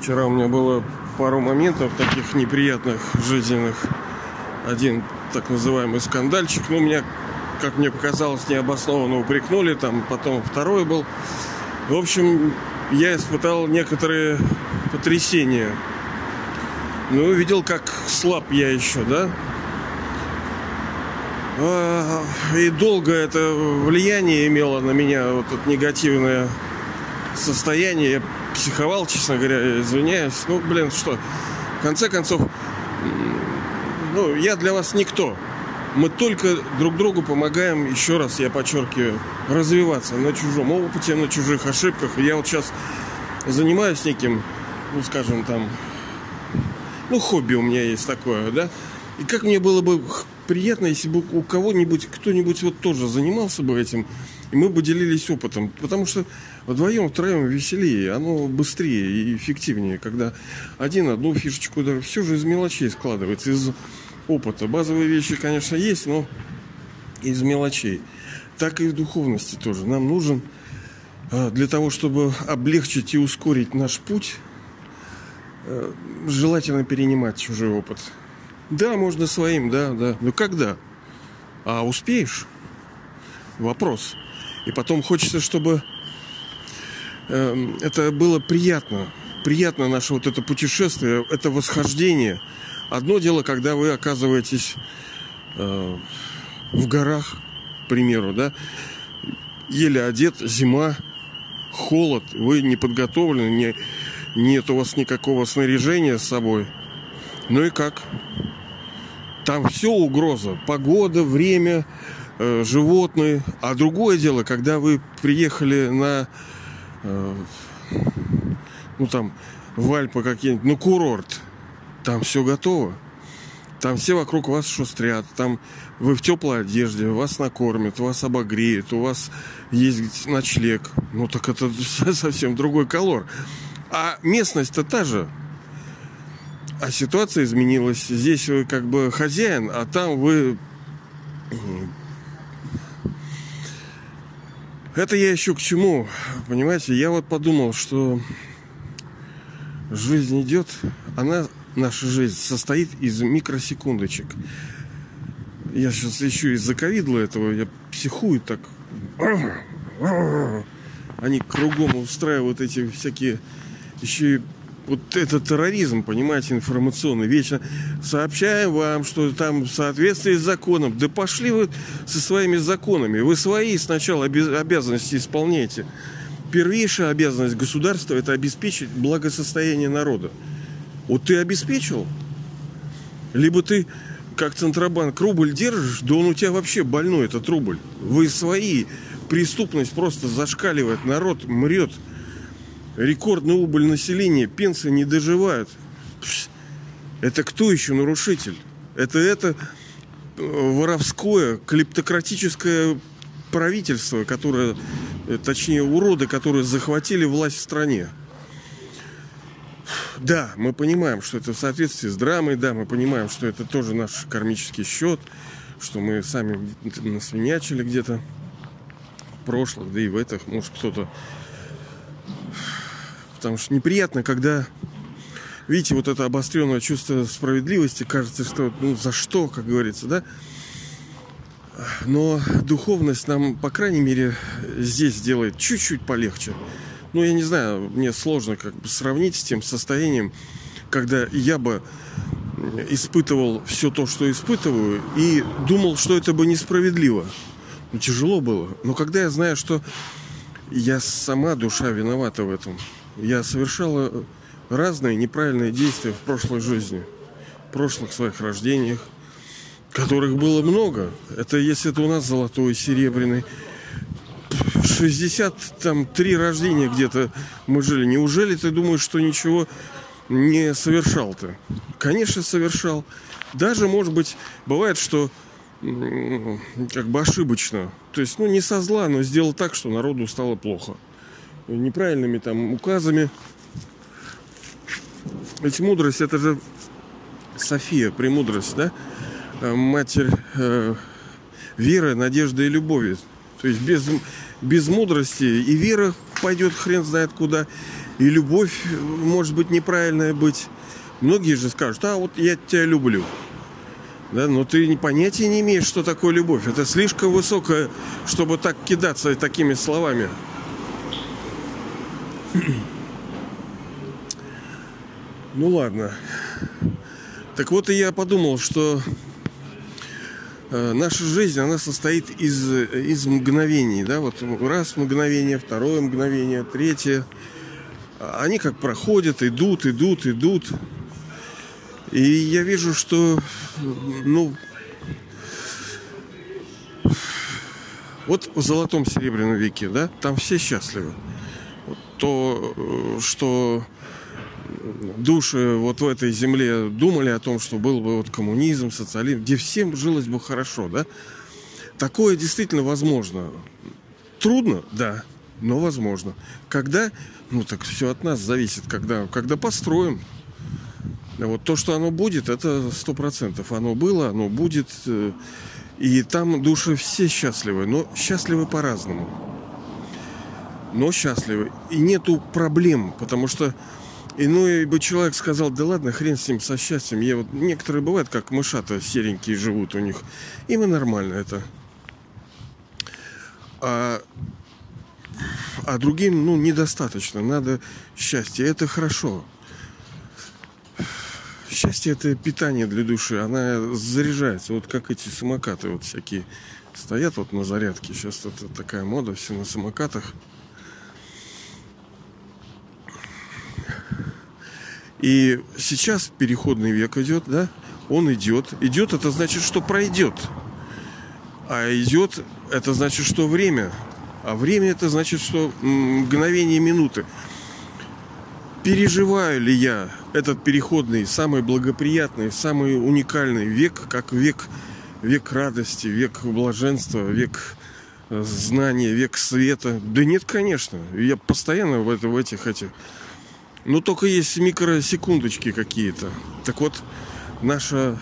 Вчера у меня было пару моментов таких неприятных, жизненных. Один так называемый скандальчик. Ну, меня, как мне показалось, необоснованно упрекнули. Там потом второй был. В общем, я испытал некоторые потрясения. Ну, видел, как слаб я еще, да? А, и долго это влияние имело на меня, вот это негативное состояние. Я психовал, честно говоря, извиняюсь. Ну, блин, что, в конце концов, ну, я для вас никто. Мы только друг другу помогаем, еще раз я подчеркиваю, развиваться на чужом опыте, на чужих ошибках. я вот сейчас занимаюсь неким, ну, скажем, там, ну, хобби у меня есть такое, да. И как мне было бы приятно, если бы у кого-нибудь, кто-нибудь вот тоже занимался бы этим, и мы бы делились опытом. Потому что вдвоем, втроем веселее, оно быстрее и эффективнее, когда один одну фишечку, да, все же из мелочей складывается, из опыта. Базовые вещи, конечно, есть, но из мелочей. Так и в духовности тоже. Нам нужен а, для того, чтобы облегчить и ускорить наш путь, э, желательно перенимать чужой опыт. Да, можно своим, да, да. Но когда? А успеешь? Вопрос. И потом хочется, чтобы э, это было приятно. Приятно наше вот это путешествие, это восхождение – Одно дело, когда вы оказываетесь э, в горах, к примеру, да, еле одет, зима, холод, вы не подготовлены, не, нет у вас никакого снаряжения с собой. Ну и как? Там все угроза. Погода, время, э, животные. А другое дело, когда вы приехали на, э, ну там, в Альпы какие-нибудь, на курорт – там все готово. Там все вокруг вас шустрят. Там вы в теплой одежде, вас накормят, вас обогреют, у вас есть ночлег. Ну так это совсем другой колор. А местность-то та же. А ситуация изменилась. Здесь вы как бы хозяин, а там вы... Это я еще к чему? Понимаете, я вот подумал, что жизнь идет, она наша жизнь состоит из микросекундочек. Я сейчас еще из-за ковидла этого, я психую так. Они кругом устраивают эти всякие еще и вот это терроризм, понимаете, информационный. Вечно сообщаем вам, что там в соответствии с законом. Да пошли вы со своими законами. Вы свои сначала обязанности исполняйте. Первейшая обязанность государства – это обеспечить благосостояние народа. Вот ты обеспечил, либо ты как Центробанк рубль держишь, да он у тебя вообще больной, этот рубль. Вы свои. Преступность просто зашкаливает, народ мрет. Рекордный убыль населения, пенсии не доживают. Это кто еще нарушитель? Это это э, воровское, клептократическое правительство, которое, э, точнее, уроды, которые захватили власть в стране. Да, мы понимаем, что это в соответствии с драмой, да, мы понимаем, что это тоже наш кармический счет, что мы сами насвинячили где-то в прошлых, да и в этих, может, кто-то... Потому что неприятно, когда видите, вот это обостренное чувство справедливости, кажется, что ну за что, как говорится, да? Но духовность нам, по крайней мере, здесь делает чуть-чуть полегче ну, я не знаю, мне сложно как бы сравнить с тем состоянием, когда я бы испытывал все то, что испытываю, и думал, что это бы несправедливо. Ну, тяжело было. Но когда я знаю, что я сама душа виновата в этом, я совершала разные неправильные действия в прошлой жизни, в прошлых своих рождениях, которых было много. Это если это у нас золотой, серебряный, 63 рождения где-то мы жили. Неужели ты думаешь, что ничего не совершал ты? Конечно, совершал. Даже, может быть, бывает, что как бы ошибочно. То есть, ну, не со зла, но сделал так, что народу стало плохо. Неправильными там указами. Ведь мудрость, это же София, премудрость, да? Э, матерь э, веры, надежды и любови. То есть без без мудрости и веры пойдет хрен знает куда. И любовь может быть неправильная быть. Многие же скажут, а вот я тебя люблю. Да, но ты понятия не имеешь, что такое любовь. Это слишком высокое, чтобы так кидаться такими словами. Ну ладно. Так вот и я подумал, что э, наша жизнь, она состоит из, из мгновений, да, вот раз мгновение, второе мгновение, третье. Они как проходят, идут, идут, идут. И я вижу, что, ну, вот в золотом серебряном веке, да, там все счастливы. То, э, что души вот в этой земле думали о том, что был бы вот коммунизм, социализм, где всем жилось бы хорошо, да? Такое действительно возможно. Трудно, да, но возможно. Когда, ну так все от нас зависит, когда, когда построим. Вот то, что оно будет, это сто процентов. Оно было, оно будет. Э, и там души все счастливы, но счастливы по-разному. Но счастливы. И нету проблем, потому что Иной бы человек сказал, да ладно, хрен с ним, со счастьем. Я вот, некоторые бывают, как мышата серенькие живут у них. Им и нормально это. А, а другим, ну, недостаточно. Надо счастье. Это хорошо. Счастье это питание для души. Она заряжается. Вот как эти самокаты вот всякие стоят вот на зарядке. Сейчас это такая мода, все на самокатах. И сейчас переходный век идет, да? Он идет. Идет, это значит, что пройдет. А идет, это значит, что время. А время это значит, что мгновение минуты. Переживаю ли я этот переходный, самый благоприятный, самый уникальный век, как век, век радости, век блаженства, век э, знания, век света? Да нет, конечно. Я постоянно в, это, в этих этих ну, только есть микросекундочки какие-то. Так вот, наша,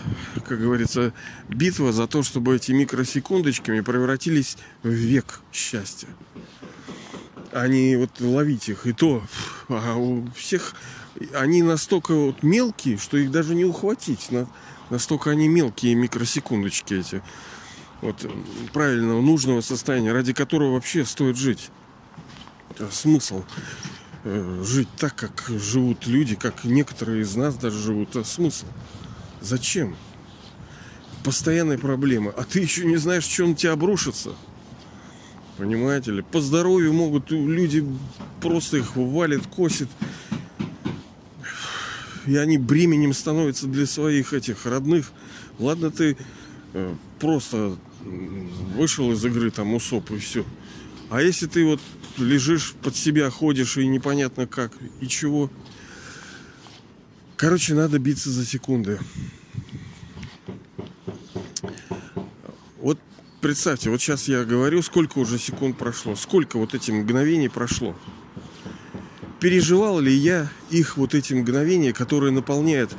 как говорится, битва за то, чтобы эти микросекундочками превратились в век счастья. А не вот ловить их. И то, а у всех они настолько вот мелкие, что их даже не ухватить. Настолько они мелкие микросекундочки эти. Вот правильного, нужного состояния, ради которого вообще стоит жить. Смысл жить так, как живут люди, как некоторые из нас даже живут. А смысл? Зачем? Постоянные проблемы. А ты еще не знаешь, что на тебя обрушится. Понимаете ли? По здоровью могут люди просто их валят, косят. И они бременем становятся для своих этих родных. Ладно, ты э, просто вышел из игры, там, усоп и все. А если ты вот лежишь под себя, ходишь и непонятно как и чего. Короче, надо биться за секунды. Вот представьте, вот сейчас я говорю, сколько уже секунд прошло, сколько вот эти мгновений прошло. Переживал ли я их вот эти мгновения, которые наполняют,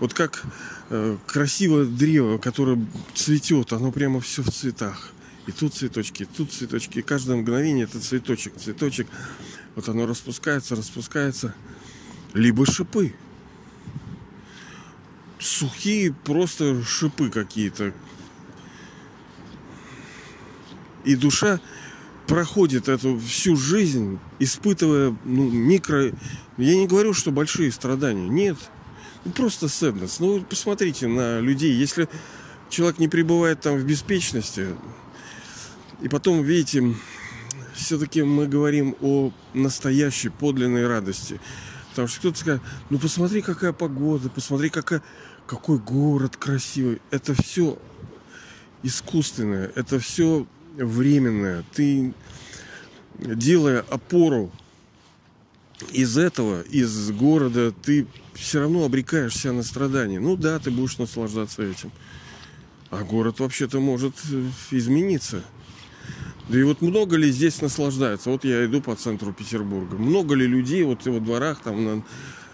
вот как э, красивое древо, которое цветет, оно прямо все в цветах. И тут цветочки, и тут цветочки. И каждое мгновение это цветочек, цветочек. Вот оно распускается, распускается. Либо шипы. Сухие просто шипы какие-то. И душа проходит эту всю жизнь, испытывая ну, микро... Я не говорю, что большие страдания. Нет. Ну, просто сэднес. Ну, посмотрите на людей. Если человек не пребывает там в беспечности, и потом, видите, все-таки мы говорим о настоящей, подлинной радости. Потому что кто-то скажет, ну посмотри, какая погода, посмотри, какая, какой город красивый. Это все искусственное, это все временное. Ты, делая опору из этого, из города, ты все равно обрекаешь себя на страдания. Ну да, ты будешь наслаждаться этим. А город вообще-то может э, измениться. Да и вот много ли здесь наслаждаются? Вот я иду по центру Петербурга. Много ли людей вот в его дворах, там, на,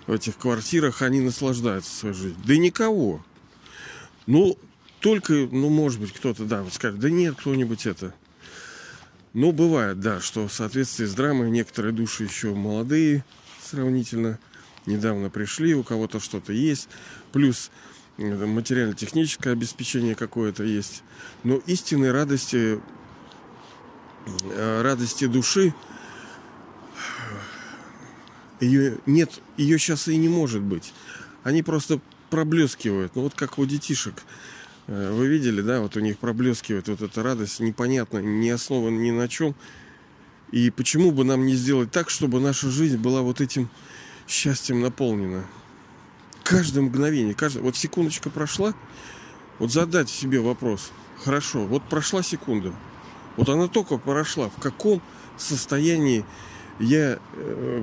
в этих квартирах, они наслаждаются своей жизнью? Да никого. Ну, только, ну, может быть, кто-то, да, вот скажет, да нет, кто-нибудь это. Но бывает, да, что в соответствии с драмой некоторые души еще молодые сравнительно, недавно пришли, у кого-то что-то есть, плюс материально-техническое обеспечение какое-то есть. Но истинной радости, радости души ее нет, ее сейчас и не может быть. Они просто проблескивают. Ну вот как у детишек. Э, вы видели, да, вот у них проблескивает вот эта радость, непонятно, не основана ни на чем. И почему бы нам не сделать так, чтобы наша жизнь была вот этим счастьем наполнена? Каждое мгновение, каждое... Вот секундочка прошла, вот задать себе вопрос. Хорошо, вот прошла секунда. Вот она только прошла. В каком состоянии я э,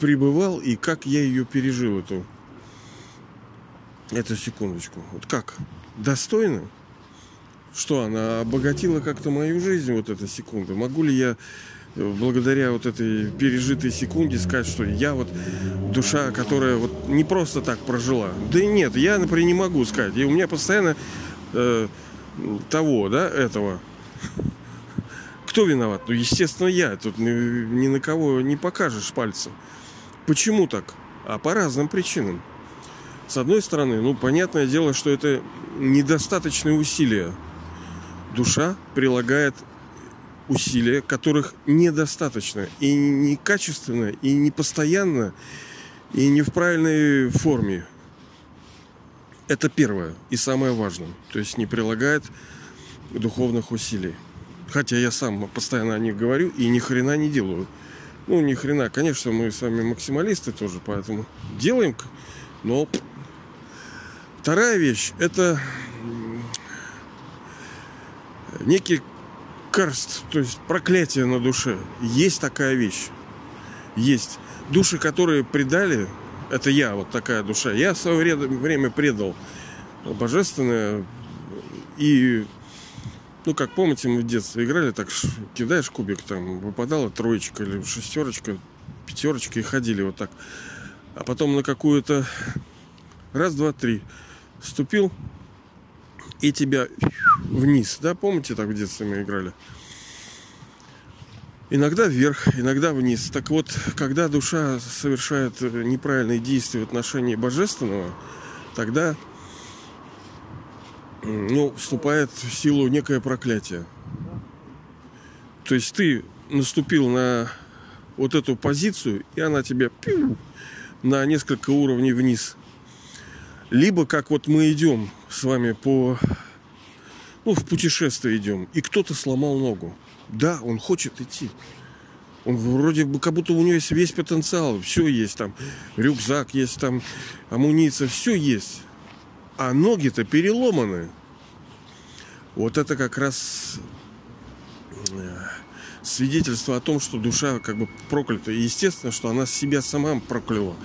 пребывал и как я ее пережил, эту эту секундочку. Вот как? Достойно? Что, она обогатила как-то мою жизнь, вот эта секунда? Могу ли я э, благодаря вот этой пережитой секунде сказать, что я вот душа, которая вот не просто так прожила. Да нет, я, например, не могу сказать. И у меня постоянно э, того, да, этого. Кто виноват? Ну, естественно, я. Тут ни, ни на кого не покажешь пальцем. Почему так? А по разным причинам. С одной стороны, ну, понятное дело, что это недостаточные усилия. Душа прилагает усилия, которых недостаточно. И не качественно, и не постоянно, и не в правильной форме. Это первое и самое важное. То есть не прилагает духовных усилий. Хотя я сам постоянно о них говорю и ни хрена не делаю. Ну, ни хрена. Конечно, мы с вами максималисты тоже, поэтому делаем, но Вторая вещь – это некий карст, то есть проклятие на душе. Есть такая вещь. Есть. Души, которые предали, это я, вот такая душа. Я в свое время предал божественное. И, ну, как помните, мы в детстве играли, так кидаешь кубик, там выпадала троечка или шестерочка, пятерочка и ходили вот так. А потом на какую-то раз, два, три – ступил и тебя вниз. Да, помните, так в детстве мы играли? Иногда вверх, иногда вниз. Так вот, когда душа совершает неправильные действия в отношении божественного, тогда ну, вступает в силу некое проклятие. То есть ты наступил на вот эту позицию, и она тебя пиу, на несколько уровней вниз либо как вот мы идем с вами по... Ну, в путешествие идем, и кто-то сломал ногу. Да, он хочет идти. Он вроде бы, как будто у него есть весь потенциал. Все есть там. Рюкзак есть там, амуниция, все есть. А ноги-то переломаны. Вот это как раз э, свидетельство о том, что душа как бы проклята. Естественно, что она себя сама прокляла.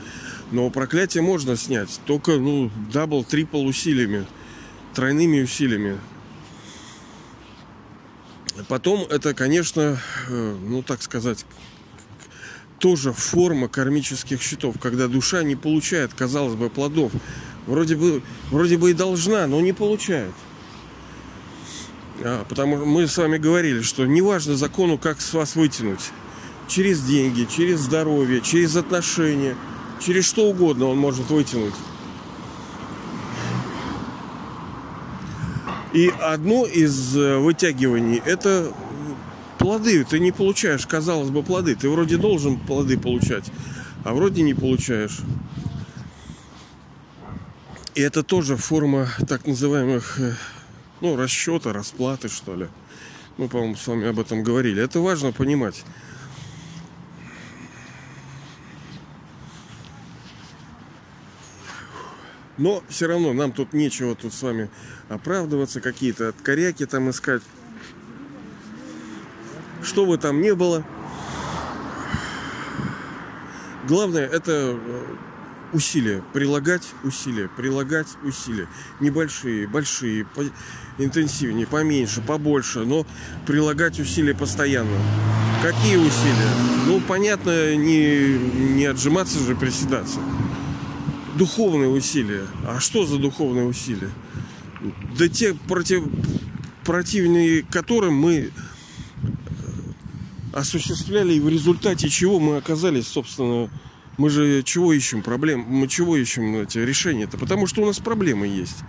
Но проклятие можно снять только, ну, double, triple усилиями, тройными усилиями. Потом это, конечно, э, ну, так сказать, тоже форма кармических счетов, когда душа не получает, казалось бы, плодов. Вроде бы, вроде бы и должна, но не получает. А, потому что мы с вами говорили, что неважно закону, как с вас вытянуть. Через деньги, через здоровье, через отношения – Через что угодно он может вытянуть. И одно из э, вытягиваний это плоды. Ты не получаешь, казалось бы, плоды. Ты вроде должен плоды получать, а вроде не получаешь. И это тоже форма так называемых, э, ну, расчета, расплаты, что ли. Мы, по-моему, с вами об этом говорили. Это важно понимать. Но все равно нам тут нечего тут с вами оправдываться, какие-то откоряки там искать. Что бы там ни было. Главное это э, усилия, прилагать усилия, прилагать усилия. Небольшие, большие, по, интенсивнее, поменьше, побольше, но прилагать усилия постоянно. Какие усилия? Ну, понятно, не, не отжиматься же, приседаться духовные усилия. А что за духовные усилия? Да те против, противные которым мы осуществляли и в результате чего мы оказались, собственно, мы же чего ищем проблем, мы чего ищем эти решения-то? Потому что у нас проблемы есть.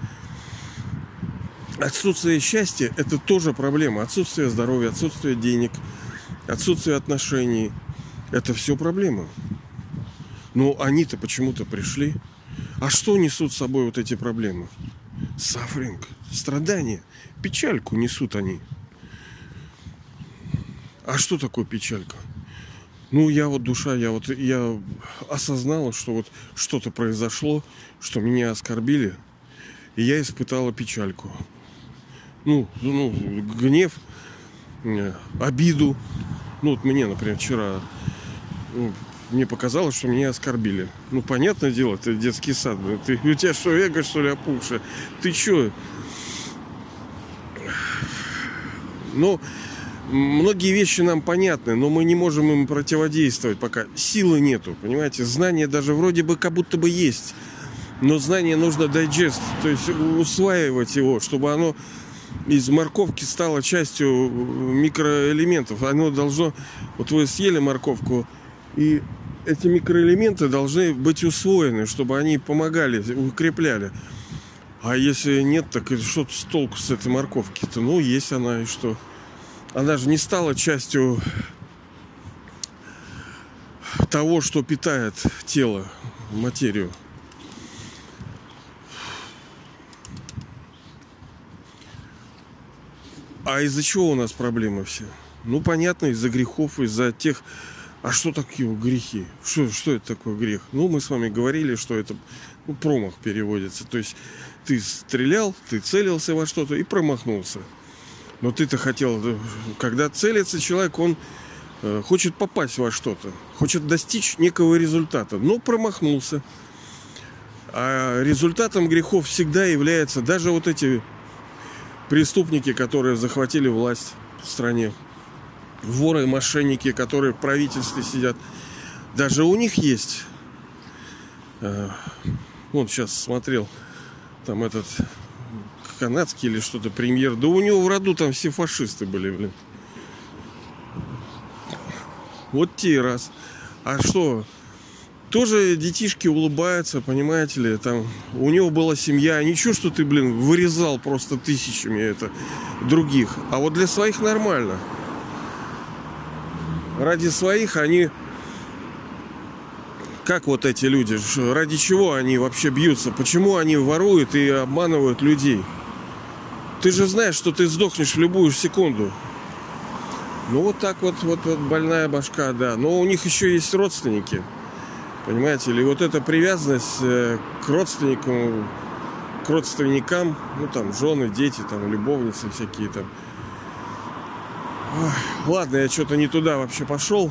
Отсутствие счастья – это тоже проблема. Отсутствие здоровья, отсутствие денег, отсутствие отношений – это все проблемы. Но они-то почему-то пришли. А что несут с собой вот эти проблемы? Сафринг, страдания, печальку несут они. А что такое печалька? Ну, я вот душа, я вот я осознала, что вот что-то произошло, что меня оскорбили, и я испытала печальку. Ну, ну, гнев, обиду. Ну, вот мне, например, вчера ну, мне показалось, что меня оскорбили. Ну, понятное дело, это детский сад. Ты, у тебя что, эго, что ли, опухшее? Ты что? Ну, многие вещи нам понятны, но мы не можем им противодействовать пока. Силы нету, понимаете? Знания даже вроде бы как будто бы есть. Но знание нужно дайджест, то есть усваивать его, чтобы оно из морковки стало частью микроэлементов. Оно должно... Вот вы съели морковку, и эти микроэлементы должны быть усвоены, чтобы они помогали, укрепляли. А если нет, так что с толку с этой морковки-то? Ну, есть она и что? Она же не стала частью того, что питает тело, материю. А из-за чего у нас проблемы все? Ну, понятно, из-за грехов, из-за тех а что такие грехи? Что, что это такое грех? Ну, мы с вами говорили, что это ну, промах переводится. То есть ты стрелял, ты целился во что-то и промахнулся. Но ты-то хотел, когда целится человек, он э, хочет попасть во что-то, хочет достичь некого результата, но промахнулся. А результатом грехов всегда является даже вот эти преступники, которые захватили власть в стране воры, мошенники, которые в правительстве сидят, даже у них есть. Э, вот сейчас смотрел, там этот канадский или что-то премьер. Да у него в роду там все фашисты были, блин. Вот те раз. А что? Тоже детишки улыбаются, понимаете ли, там у него была семья, ничего, что ты, блин, вырезал просто тысячами это других. А вот для своих нормально ради своих они как вот эти люди, ради чего они вообще бьются, почему они воруют и обманывают людей. Ты же знаешь, что ты сдохнешь в любую секунду. Ну вот так вот, вот, вот больная башка, да. Но у них еще есть родственники. Понимаете, или вот эта привязанность э, к родственникам, к родственникам, ну там жены, дети, там любовницы всякие там. Ладно, я что-то не туда вообще пошел.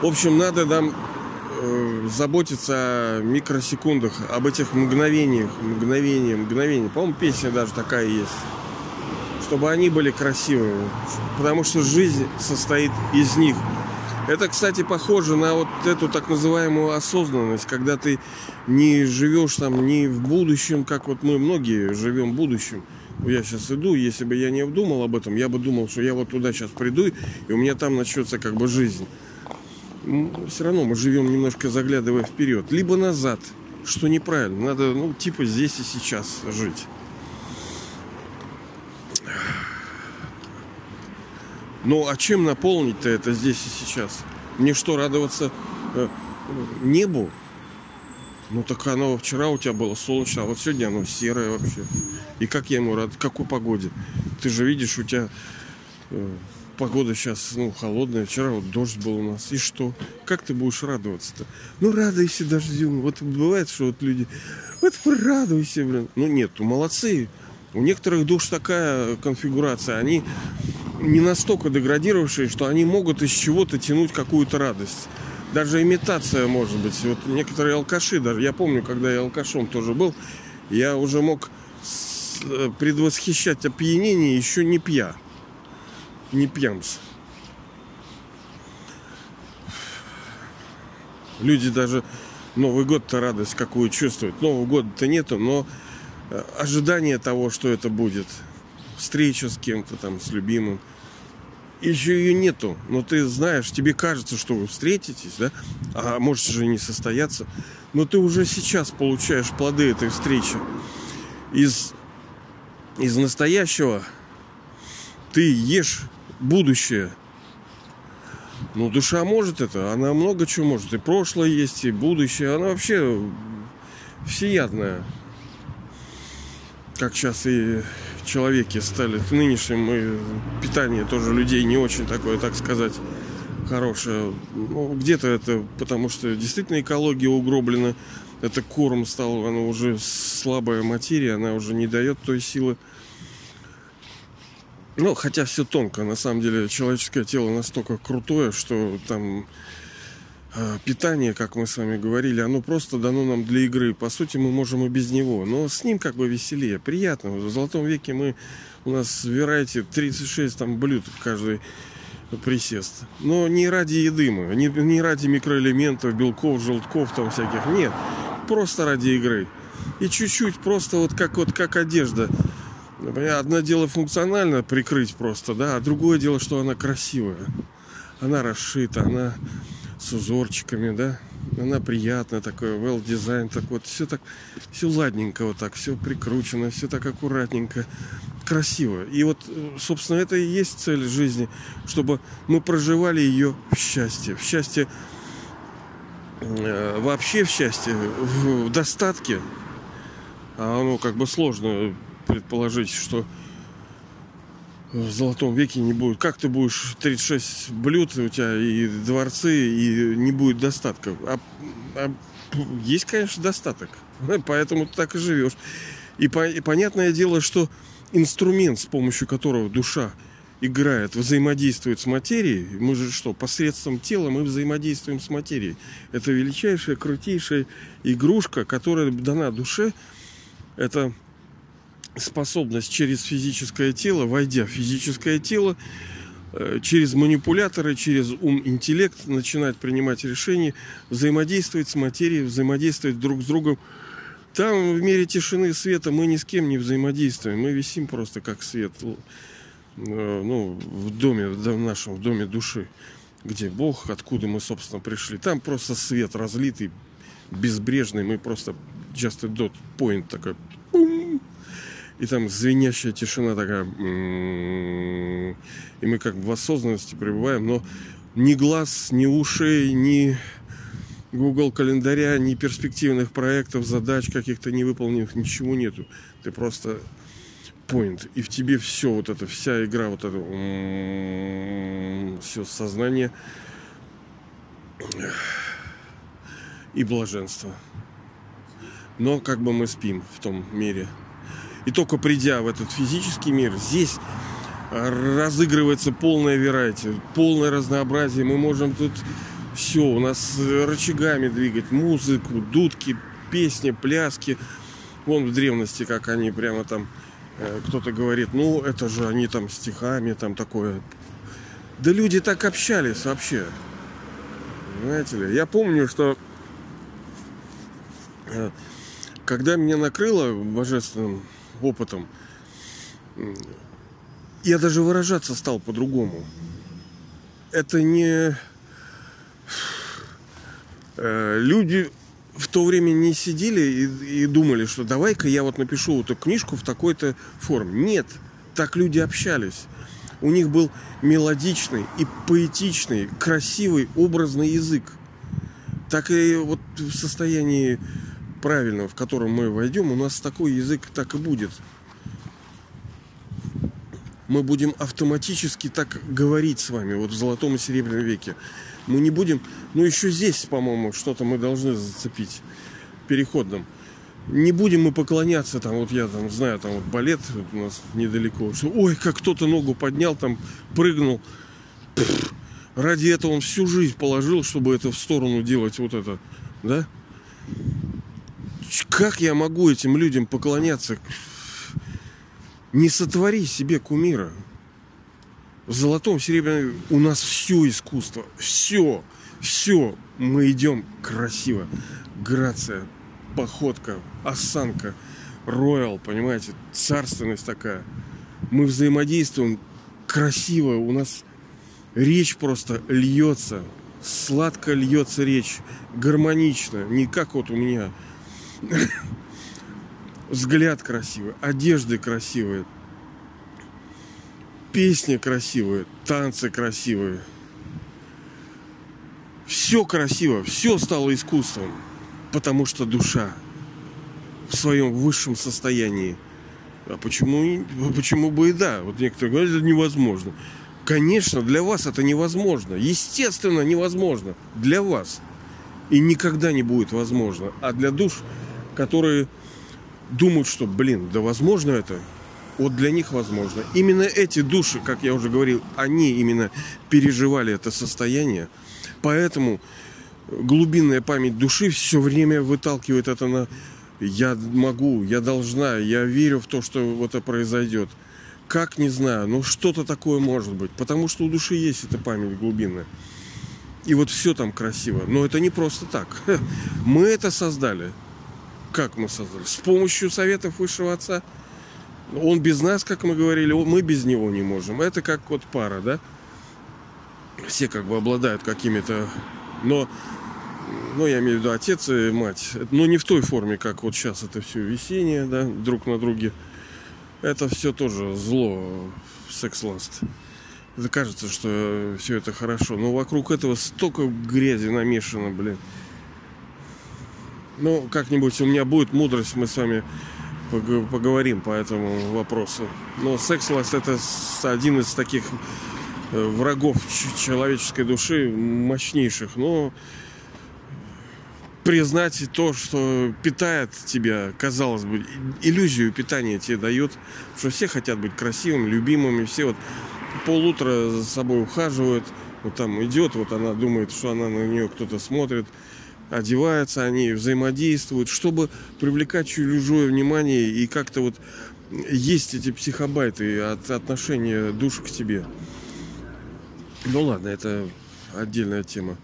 В общем, надо нам э, заботиться о микросекундах, об этих мгновениях, мгновениях, мгновениях. По-моему, песня даже такая есть. Чтобы они были красивыми. Потому что жизнь состоит из них. Это, кстати, похоже на вот эту так называемую осознанность, когда ты не живешь там не в будущем, как вот мы многие живем в будущем, я сейчас иду, если бы я не думал об этом, я бы думал, что я вот туда сейчас приду, и у меня там начнется как бы жизнь. Все равно мы живем немножко заглядывая вперед, либо назад, что неправильно. Надо, ну, типа здесь и сейчас жить. Ну, а чем наполнить-то это здесь и сейчас? Мне что, радоваться э, небу? Ну так оно вчера у тебя было солнечно, а вот сегодня оно серое вообще. И как я ему рад, какой погоде? Ты же видишь, у тебя э, погода сейчас ну, холодная. Вчера вот дождь был у нас. И что? Как ты будешь радоваться-то? Ну радуйся дождю. Вот бывает, что вот люди. Вот радуйся, блин. Ну нет, ну молодцы. У некоторых душ такая конфигурация. Они не настолько деградировавшие, что они могут из чего-то тянуть какую-то радость даже имитация может быть. Вот некоторые алкаши, даже я помню, когда я алкашом тоже был, я уже мог э, предвосхищать опьянение еще не пья. Не пьямс. Люди даже Новый год-то радость какую чувствуют. Нового года-то нету, но э, ожидание того, что это будет. Встреча с кем-то там, с любимым. еще ее нету, но ты знаешь, тебе кажется, что вы встретитесь, да, а может же не состояться, но ты уже сейчас получаешь плоды этой встречи. Из, из настоящего ты ешь будущее. Ну, душа может это, она много чего может. И прошлое есть, и будущее. Она вообще всеядная. Как сейчас и человеки стали в нынешнем и питание тоже людей не очень такое, так сказать, хорошее. Ну, где-то это потому что действительно экология угроблена. Это корм стал, она уже слабая материя, она уже не дает той силы. Ну, хотя все тонко. На самом деле человеческое тело настолько крутое, что там а, питание, как мы с вами говорили, оно просто дано нам для игры. По сути, мы можем и без него. Но с ним как бы веселее, приятно. В Золотом веке мы у нас, выбирайте, 36 там блюд каждый присест. Но не ради еды мы, не, не ради микроэлементов, белков, желтков там всяких. Нет, просто ради игры. И чуть-чуть просто вот как вот как одежда. Одно дело функционально прикрыть просто, да, а другое дело, что она красивая. Она расшита, она с узорчиками, да. Она приятная, такой well дизайн, так вот, все так, все ладненько вот так, все прикручено, все так аккуратненько, красиво. И вот, собственно, это и есть цель жизни, чтобы мы проживали ее в счастье, в счастье, э, вообще в счастье, в достатке. А оно как бы сложно предположить, что в золотом веке не будет. Как ты будешь 36 блюд у тебя и дворцы, и не будет достатка? А, а есть, конечно, достаток. Поэтому ты так и живешь. И, по, и понятное дело, что инструмент, с помощью которого душа играет, взаимодействует с материей, мы же что, посредством тела мы взаимодействуем с материей. Это величайшая, крутейшая игрушка, которая дана душе. Это способность через физическое тело, войдя в физическое тело, э, через манипуляторы, через ум, интеллект начинать принимать решения, взаимодействовать с материей, взаимодействовать друг с другом. Там в мире тишины света мы ни с кем не взаимодействуем, мы висим просто как свет э, ну, в доме, в нашем в доме души, где Бог, откуда мы, собственно, пришли. Там просто свет разлитый, безбрежный, мы просто just a dot point такой и там звенящая тишина такая. И мы как бы в осознанности пребываем, но ни глаз, ни ушей, ни Google календаря, ни перспективных проектов, задач каких-то невыполненных, ничего нету. Ты просто point. И в тебе все вот это, вся игра, вот это, все сознание и блаженство. Но как бы мы спим в том мире – и только придя в этот физический мир, здесь разыгрывается полная верайте, полное разнообразие. Мы можем тут все, у нас рычагами двигать музыку, дудки, песни, пляски. Вон в древности, как они прямо там, э, кто-то говорит, ну это же они там стихами, там такое. Да люди так общались вообще. Понимаете ли? Я помню, что э, когда меня накрыло божественным опытом, я даже выражаться стал по-другому. Это не... Э, люди в то время не сидели и, и думали, что давай-ка я вот напишу эту книжку в такой-то форме. Нет, так люди общались. У них был мелодичный и поэтичный, красивый, образный язык. Так и вот в состоянии правильного, в котором мы войдем, у нас такой язык так и будет. Мы будем автоматически так говорить с вами, вот в золотом и серебряном веке. Мы не будем, ну еще здесь, по-моему, что-то мы должны зацепить переходным. Не будем мы поклоняться, там, вот я там знаю, там вот балет у нас недалеко, что ой, как кто-то ногу поднял, там прыгнул. Пфф, ради этого он всю жизнь положил, чтобы это в сторону делать, вот это, да? Как я могу этим людям поклоняться? Не сотвори себе кумира. В золотом, серебряном у нас все искусство. Все. Все. Мы идем красиво. Грация, походка, осанка, роял, понимаете, царственность такая. Мы взаимодействуем красиво. У нас речь просто льется, сладко льется речь, гармонично, не как вот у меня. Взгляд красивый, одежды красивые, песни красивые, танцы красивые. Все красиво, все стало искусством, потому что душа в своем высшем состоянии. А почему, почему бы и да? Вот некоторые говорят, это невозможно. Конечно, для вас это невозможно. Естественно, невозможно. Для вас. И никогда не будет возможно. А для душ, которые думают, что, блин, да возможно это, вот для них возможно. Именно эти души, как я уже говорил, они именно переживали это состояние. Поэтому глубинная память души все время выталкивает это на я могу, я должна, я верю в то, что это произойдет. Как, не знаю, но что-то такое может быть. Потому что у души есть эта память глубинная. И вот все там красиво. Но это не просто так. Мы это создали. Как мы создали? С помощью советов Высшего Отца. Он без нас, как мы говорили, мы без него не можем. Это как вот пара, да? Все как бы обладают какими-то... Но ну, я имею в виду отец и мать, но не в той форме, как вот сейчас это все весеннее, да, друг на друге. Это все тоже зло, секс-ласт. Кажется, что все это хорошо, но вокруг этого столько грязи намешано, блин. Ну, как-нибудь у меня будет мудрость, мы с вами поговорим по этому вопросу. Но секс-ласт это один из таких э, врагов человеческой души мощнейших. Но признать то, что питает тебя, казалось бы, иллюзию питания тебе дает, что все хотят быть красивыми, любимыми, все вот полутра за собой ухаживают, вот там идет, вот она думает, что она на нее кто-то смотрит, одеваются они, взаимодействуют, чтобы привлекать чужое внимание и как-то вот есть эти психобайты от отношения душ к тебе. Ну ладно, это отдельная тема.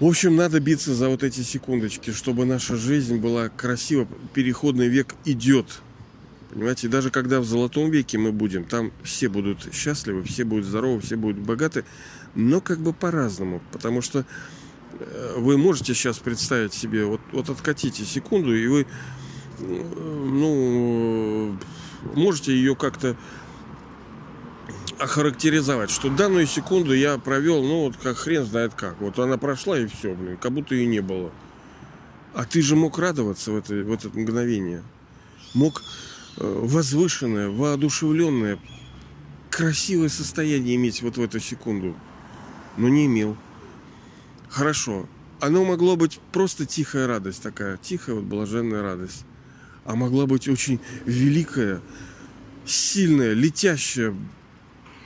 В общем, надо биться за вот эти секундочки, чтобы наша жизнь была красива. Переходный век идет. Понимаете, даже когда в золотом веке мы будем, там все будут счастливы, все будут здоровы, все будут богаты, но как бы по-разному. Потому что э, вы можете сейчас представить себе, вот, вот откатите секунду, и вы, э, ну, можете ее как-то охарактеризовать, что данную секунду я провел, ну вот как хрен знает как. Вот она прошла и все, блин, как будто ее не было. А ты же мог радоваться в это, в это мгновение. Мог возвышенное, воодушевленное, красивое состояние иметь вот в эту секунду. Но не имел. Хорошо. Оно могло быть просто тихая радость такая, тихая вот блаженная радость. А могла быть очень великая, сильная, летящая,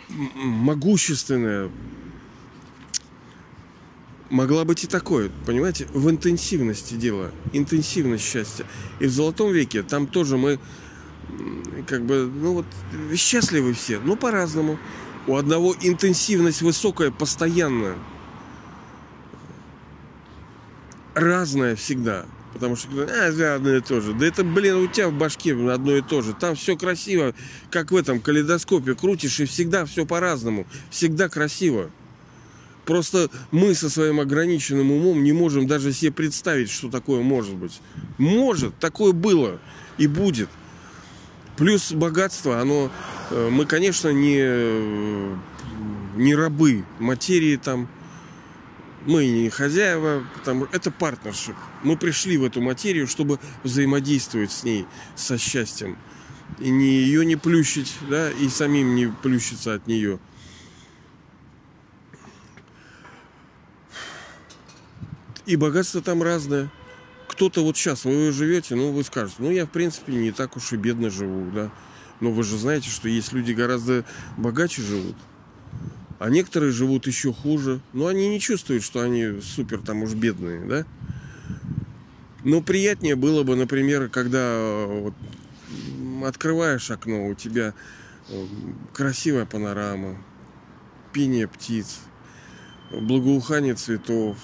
могущественная. Могла быть и такое, понимаете, в интенсивности дела, интенсивность счастья. И в Золотом веке там тоже мы как бы, ну вот, счастливы все, но по-разному. У одного интенсивность высокая, постоянная. Разная всегда. Потому что, а, одно и то же. Да это, блин, у тебя в башке одно и то же. Там все красиво, как в этом калейдоскопе. Крутишь, и всегда все по-разному. Всегда красиво. Просто мы со своим ограниченным умом не можем даже себе представить, что такое может быть. Может, такое было и будет. Плюс богатство, оно... Э, мы, конечно, не, э, не рабы материи там, мы не хозяева, потому это партнершип. Мы пришли в эту материю, чтобы взаимодействовать с ней, со счастьем. И не ее не плющить, да, и самим не плющиться от нее. И богатство там разное. Кто-то вот сейчас, вы живете, ну, вы скажете, ну, я, в принципе, не так уж и бедно живу, да. Но вы же знаете, что есть люди гораздо богаче живут. А некоторые живут еще хуже. Но они не чувствуют, что они супер там уж бедные, да? Но приятнее было бы, например, когда э, вот, открываешь окно, у тебя э, красивая панорама, пение птиц, благоухание цветов.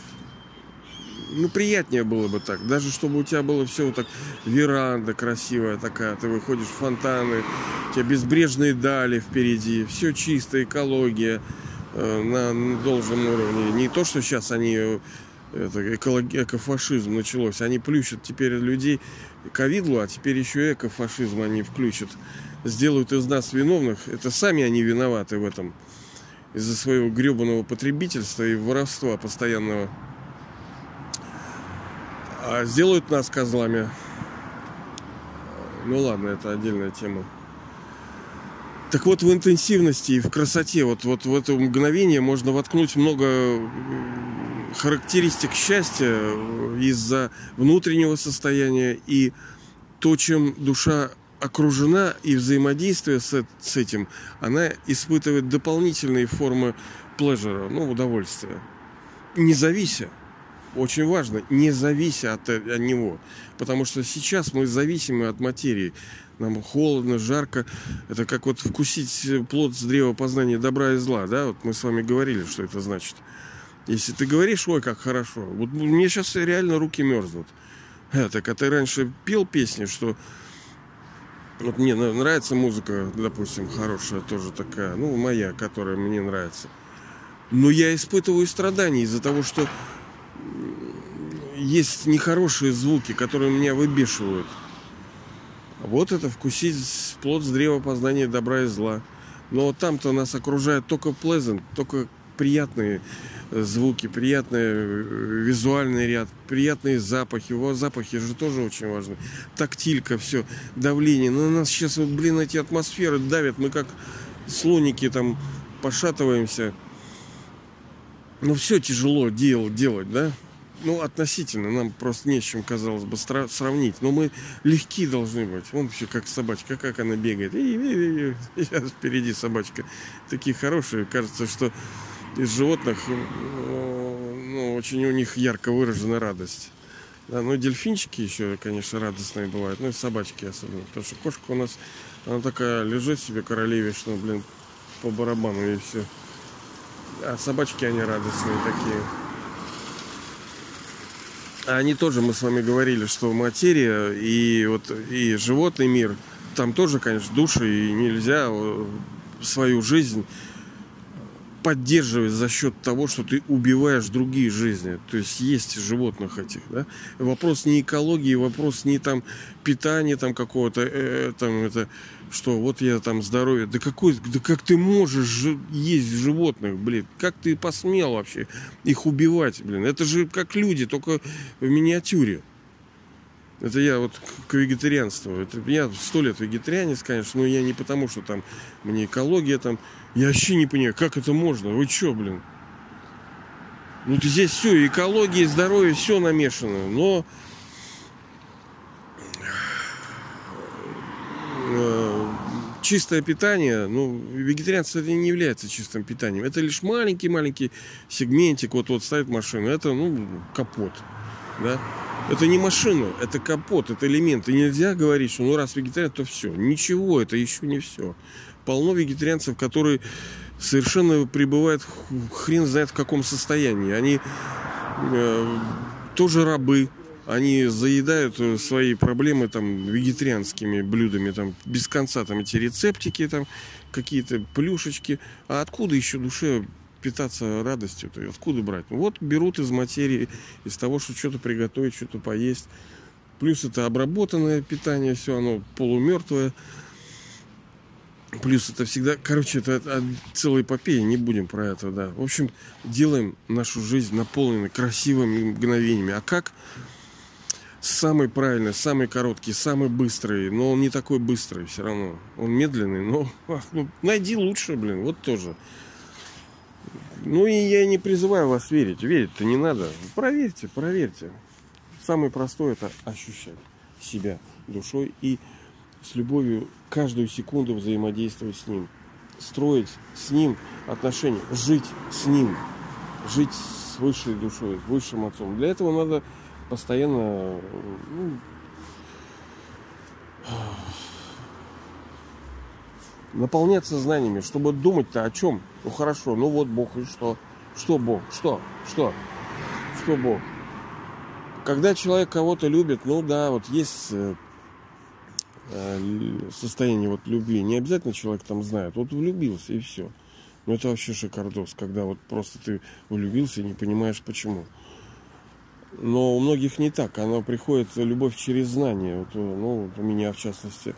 Ну, приятнее было бы так. Даже чтобы у тебя было все вот так, веранда красивая такая, ты выходишь в фонтаны, у тебя безбрежные дали впереди, все чисто, экология, э, на должном уровне. Не то, что сейчас они э, это экологи, экофашизм началось. Они плющат теперь людей ковидлу, а теперь еще экофашизм они включат. Сделают из нас виновных. Это сами они виноваты в этом. Из-за своего гребаного потребительства и воровства постоянного. А сделают нас козлами. Ну ладно, это отдельная тема. Так вот, в интенсивности и в красоте, вот, вот в это мгновение можно воткнуть много характеристик счастья из-за внутреннего состояния и то, чем душа окружена и взаимодействие с, с этим, она испытывает дополнительные формы плежера, ну, удовольствия. Не завися очень важно, не завися от, от него. Потому что сейчас мы зависимы от материи. Нам холодно, жарко. Это как вот вкусить плод с древа познания добра и зла. Да? Вот мы с вами говорили, что это значит. Если ты говоришь, ой, как хорошо. Вот мне сейчас реально руки мерзнут. А, так а ты раньше пел песни, что вот мне нравится музыка, допустим, хорошая тоже такая, ну, моя, которая мне нравится. Но я испытываю страдания из-за того, что есть нехорошие звуки, которые меня выбешивают. Вот это вкусить плод с древа познания добра и зла. Но там-то нас окружает только pleasant, только приятные э, звуки, приятный э, визуальный ряд, приятные запахи. Его запахи же тоже очень важны. Тактилька, все, давление. На нас сейчас, вот, блин, эти атмосферы давят. Мы как слоники там пошатываемся. Ну, все тяжело дел, делать, да? ну, относительно, нам просто не с чем, казалось бы, сравнить. Но мы легкие должны быть. Вон все как собачка, как она бегает. И, и, и, сейчас впереди собачка. Такие хорошие. Кажется, что из животных ну, очень у них ярко выражена радость. Да, ну, дельфинчики еще, конечно, радостные бывают. Ну, и собачки особенно. Потому что кошка у нас, она такая лежит себе королевишна, блин, по барабану и все. А собачки, они радостные такие. Они тоже, мы с вами говорили, что материя и вот и животный мир, там тоже, конечно, души, и нельзя э, свою жизнь поддерживать за счет того, что ты убиваешь другие жизни. То есть есть животных этих, да. Вопрос не экологии, вопрос не там питания там какого-то, э, там это, что вот я там здоровье. Да какой, да как ты можешь есть животных, блин? Как ты посмел вообще их убивать, блин? Это же как люди, только в миниатюре. Это я вот к вегетарианству. Это я сто лет вегетарианец, конечно, но я не потому, что там мне экология там. Я вообще не понимаю, как это можно. Вы чё, блин? Ну здесь все, экология, здоровье, все намешано. Но э, чистое питание, ну, вегетарианство это не является чистым питанием. Это лишь маленький-маленький сегментик, вот вот ставит машину. Это, ну, капот, да. Это не машина, это капот, это элемент. И нельзя говорить, что ну раз вегетариан, то все. Ничего, это еще не все. Полно вегетарианцев, которые совершенно пребывают хрен знает в каком состоянии. Они э, тоже рабы, они заедают э, свои проблемы там вегетарианскими блюдами, там без конца там эти рецептики, там какие-то плюшечки. А откуда еще душе питаться радостью, то откуда брать? Вот берут из материи, из того, что что-то приготовить, что-то поесть. Плюс это обработанное питание, все оно полумертвое. Плюс это всегда, короче, это целая эпопея, не будем про это, да. В общем, делаем нашу жизнь наполненной красивыми мгновениями. А как? Самый правильный, самый короткий, самый быстрый, но он не такой быстрый все равно. Он медленный, но ну, найди лучше, блин, вот тоже. Ну и я не призываю вас верить. Верить-то не надо. Проверьте, проверьте. Самое простое это ощущать себя душой и с любовью каждую секунду взаимодействовать с ним. Строить с ним отношения, жить с ним, жить с высшей душой, с высшим отцом. Для этого надо постоянно ну, наполняться знаниями, чтобы думать-то о чем? Ну хорошо, ну вот Бог и что? Что Бог? Что? Что? Что Бог? Когда человек кого-то любит, ну да, вот есть э, э, состояние вот любви. Не обязательно человек там знает. Вот влюбился и все. Ну это вообще шикардос, когда вот просто ты влюбился и не понимаешь почему. Но у многих не так. Она приходит, любовь через знание. Вот, ну, вот у меня в частности.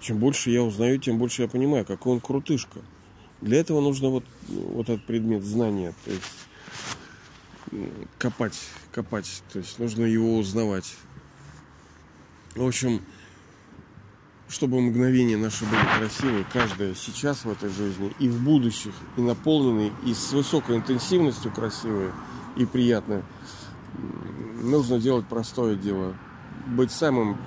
Чем больше я узнаю, тем больше я понимаю, какой он крутышка. Для этого нужно вот, вот этот предмет знания. То есть копать, копать. То есть нужно его узнавать. В общем, чтобы мгновения наши были красивые, каждое сейчас в этой жизни и в будущих, и наполненные, и с высокой интенсивностью красивые и приятные, нужно делать простое дело. Быть самым,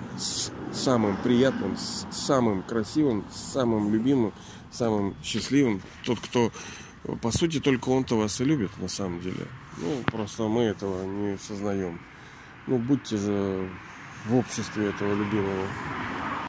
самым приятным, самым красивым, самым любимым, самым счастливым. Тот, кто, по сути, только он-то вас и любит на самом деле. Ну, просто мы этого не сознаем. Ну, будьте же в обществе этого любимого.